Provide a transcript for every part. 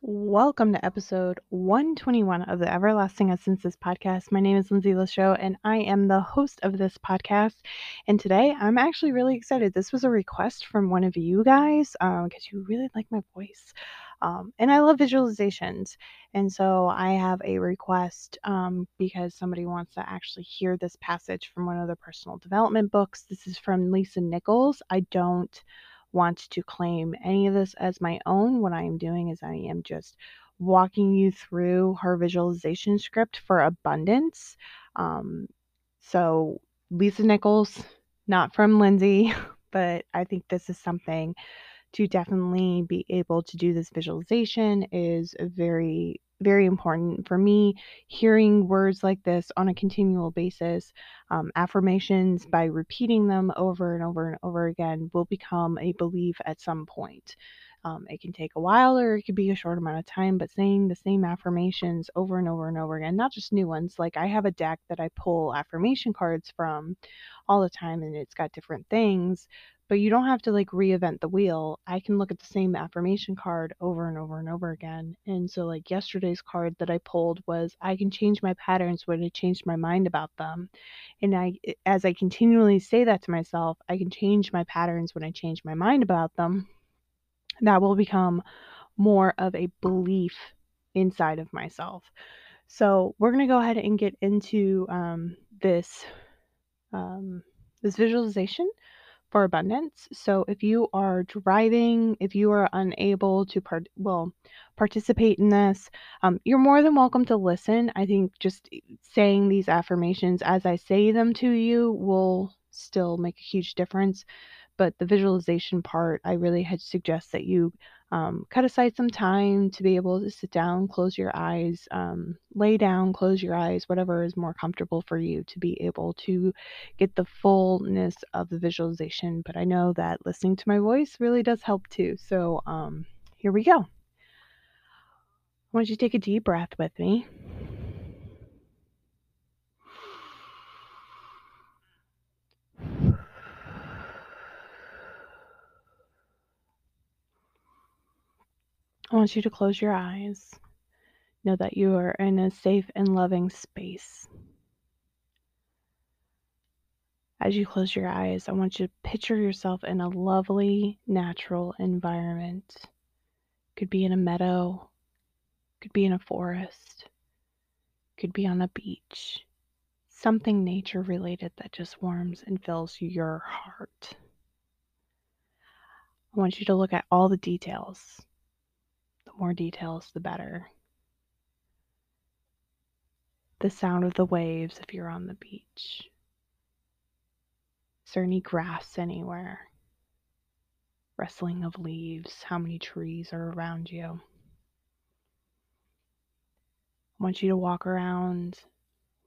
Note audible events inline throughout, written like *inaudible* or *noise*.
Welcome to episode 121 of the Everlasting Essences podcast. My name is Lindsay Lachaux, and I am the host of this podcast. And today I'm actually really excited. This was a request from one of you guys because um, you really like my voice. Um, and I love visualizations. And so I have a request um, because somebody wants to actually hear this passage from one of the personal development books. This is from Lisa Nichols. I don't want to claim any of this as my own. What I am doing is I am just walking you through her visualization script for abundance. Um, so, Lisa Nichols, not from Lindsay, *laughs* but I think this is something to definitely be able to do this visualization is very very important for me hearing words like this on a continual basis um, affirmations by repeating them over and over and over again will become a belief at some point um, it can take a while or it could be a short amount of time, but saying the same affirmations over and over and over again, not just new ones. Like I have a deck that I pull affirmation cards from all the time and it's got different things, but you don't have to like reinvent the wheel. I can look at the same affirmation card over and over and over again. And so, like yesterday's card that I pulled was I can change my patterns when I change my mind about them. And I, as I continually say that to myself, I can change my patterns when I change my mind about them. That will become more of a belief inside of myself. So we're going to go ahead and get into um, this um, this visualization for abundance. So if you are driving, if you are unable to part well participate in this, um, you're more than welcome to listen. I think just saying these affirmations as I say them to you will still make a huge difference. But the visualization part, I really had suggest that you um, cut aside some time to be able to sit down, close your eyes, um, lay down, close your eyes, whatever is more comfortable for you to be able to get the fullness of the visualization. But I know that listening to my voice really does help too. So um, here we go. I want you to take a deep breath with me. I want you to close your eyes. Know that you are in a safe and loving space. As you close your eyes, I want you to picture yourself in a lovely, natural environment. Could be in a meadow, could be in a forest, could be on a beach. Something nature related that just warms and fills your heart. I want you to look at all the details more details, the better. The sound of the waves if you're on the beach. Is there any grass anywhere? Rustling of leaves, how many trees are around you? I want you to walk around.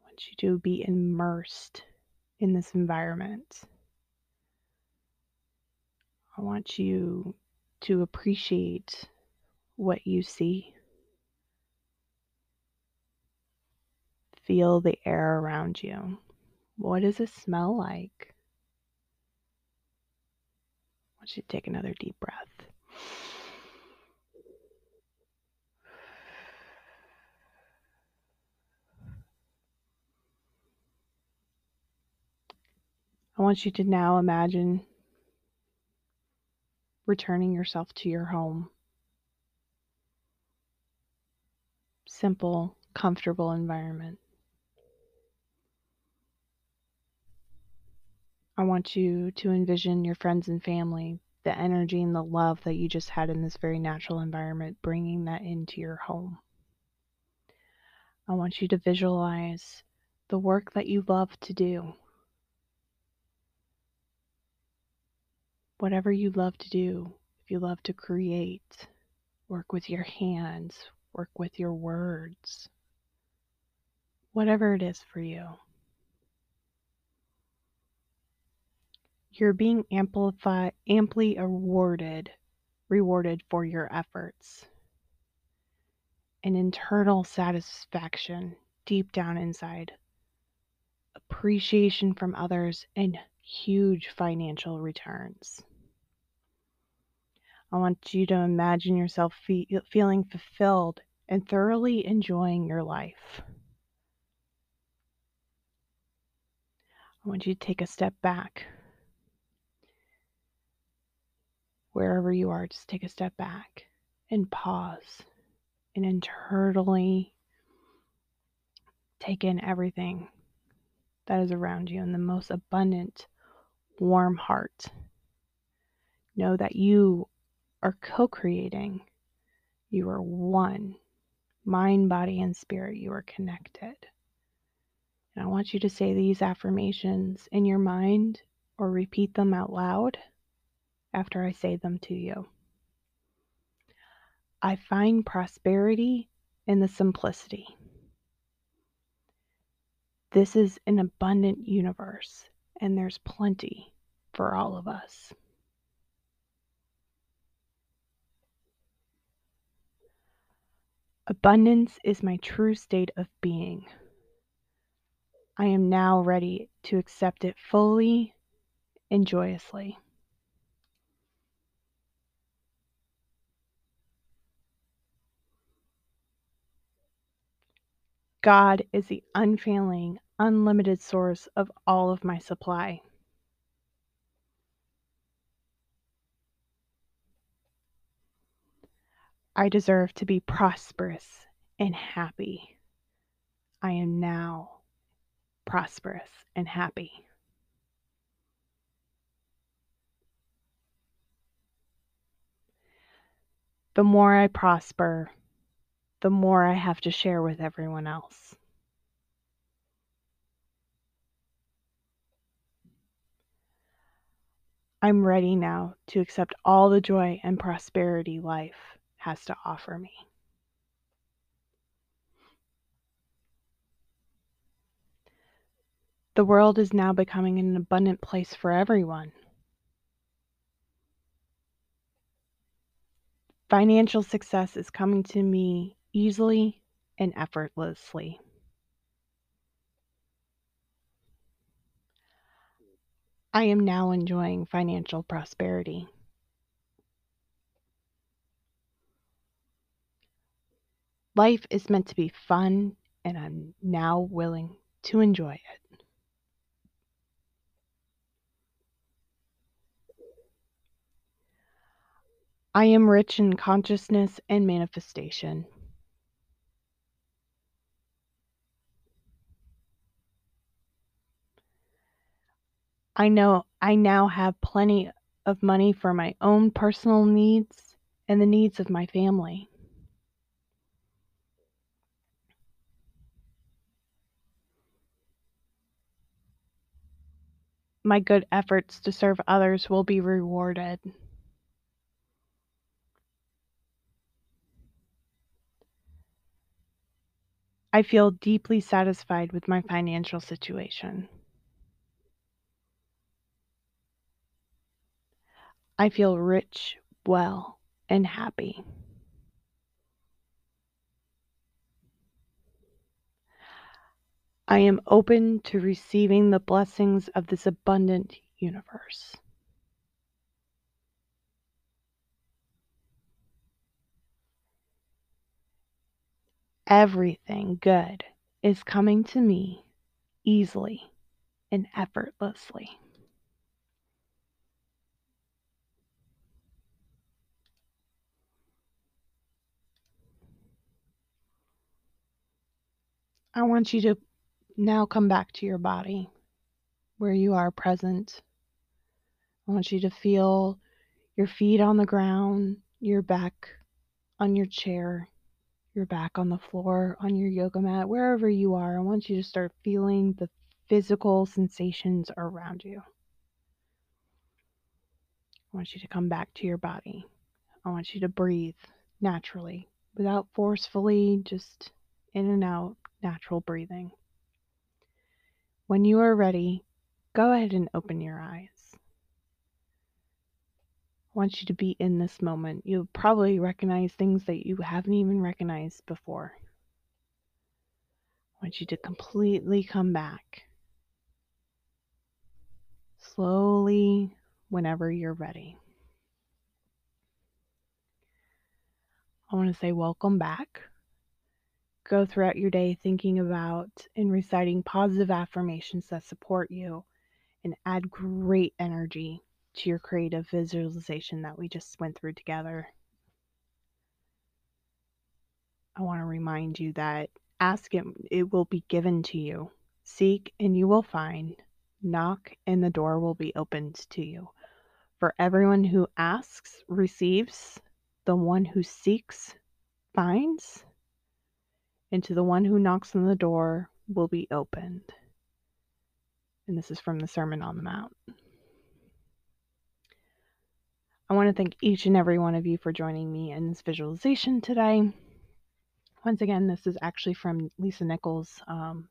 I want you to be immersed in this environment. I want you to appreciate what you see. Feel the air around you. What does it smell like? I want you to take another deep breath. I want you to now imagine returning yourself to your home. Simple, comfortable environment. I want you to envision your friends and family, the energy and the love that you just had in this very natural environment, bringing that into your home. I want you to visualize the work that you love to do. Whatever you love to do, if you love to create, work with your hands, work with your words, whatever it is for you. You're being amplified, amply awarded, rewarded for your efforts. An internal satisfaction deep down inside, appreciation from others, and huge financial returns. I want you to imagine yourself fe- feeling fulfilled and thoroughly enjoying your life. I want you to take a step back. Wherever you are, just take a step back and pause and internally take in everything that is around you in the most abundant, warm heart. Know that you are co creating, you are one. Mind, body, and spirit, you are connected. And I want you to say these affirmations in your mind or repeat them out loud after I say them to you. I find prosperity in the simplicity. This is an abundant universe, and there's plenty for all of us. Abundance is my true state of being. I am now ready to accept it fully and joyously. God is the unfailing, unlimited source of all of my supply. I deserve to be prosperous and happy. I am now prosperous and happy. The more I prosper, the more I have to share with everyone else. I'm ready now to accept all the joy and prosperity life has to offer me. The world is now becoming an abundant place for everyone. Financial success is coming to me easily and effortlessly. I am now enjoying financial prosperity. Life is meant to be fun, and I'm now willing to enjoy it. I am rich in consciousness and manifestation. I know I now have plenty of money for my own personal needs and the needs of my family. My good efforts to serve others will be rewarded. I feel deeply satisfied with my financial situation. I feel rich, well, and happy. I am open to receiving the blessings of this abundant universe. Everything good is coming to me easily and effortlessly. I want you to now come back to your body where you are present. I want you to feel your feet on the ground, your back on your chair, your back on the floor, on your yoga mat, wherever you are. I want you to start feeling the physical sensations around you. I want you to come back to your body. I want you to breathe naturally without forcefully, just in and out, natural breathing. When you are ready, go ahead and open your eyes. I want you to be in this moment. You'll probably recognize things that you haven't even recognized before. I want you to completely come back. Slowly, whenever you're ready. I want to say welcome back. Go throughout your day thinking about and reciting positive affirmations that support you and add great energy to your creative visualization that we just went through together. I want to remind you that ask it, it will be given to you. Seek and you will find. Knock and the door will be opened to you. For everyone who asks receives, the one who seeks finds, and to the one who knocks on the door will be opened. And this is from the Sermon on the Mount. I want to thank each and every one of you for joining me in this visualization today. Once again, this is actually from Lisa Nichols. Um,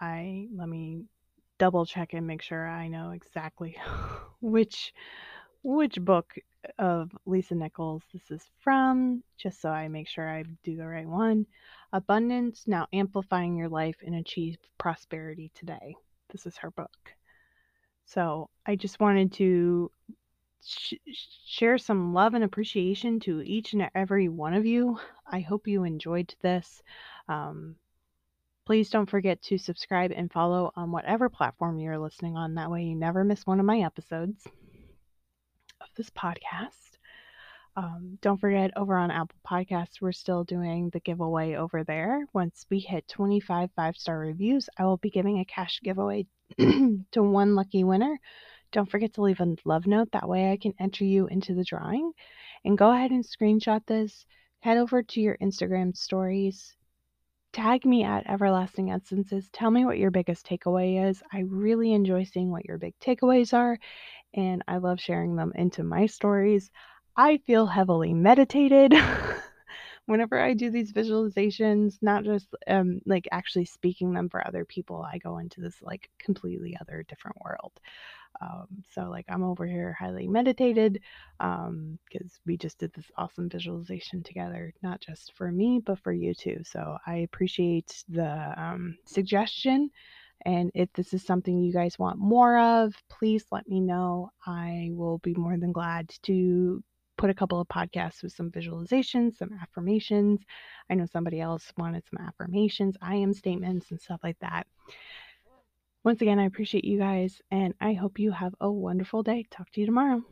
I let me double check and make sure I know exactly *laughs* which which book of Lisa Nichols this is from, just so I make sure I do the right one. Abundance Now Amplifying Your Life and Achieve Prosperity Today. This is her book. So I just wanted to sh- share some love and appreciation to each and every one of you. I hope you enjoyed this. Um, please don't forget to subscribe and follow on whatever platform you're listening on. That way, you never miss one of my episodes of this podcast. Um, don't forget over on Apple Podcasts, we're still doing the giveaway over there. Once we hit 25 five star reviews, I will be giving a cash giveaway *clears throat* to one lucky winner don't forget to leave a love note. That way I can enter you into the drawing. And go ahead and screenshot this. Head over to your Instagram stories. Tag me at Everlasting Essences. Tell me what your biggest takeaway is. I really enjoy seeing what your big takeaways are, and I love sharing them into my stories. I feel heavily meditated. *laughs* whenever I do these visualizations, not just um, like actually speaking them for other people, I go into this like completely other different world. Um, so like I'm over here highly meditated because um, we just did this awesome visualization together, not just for me but for you too. So I appreciate the um, suggestion. And if this is something you guys want more of, please let me know. I will be more than glad to put a couple of podcasts with some visualizations, some affirmations. I know somebody else wanted some affirmations, I am statements, and stuff like that. Once again, I appreciate you guys, and I hope you have a wonderful day. Talk to you tomorrow.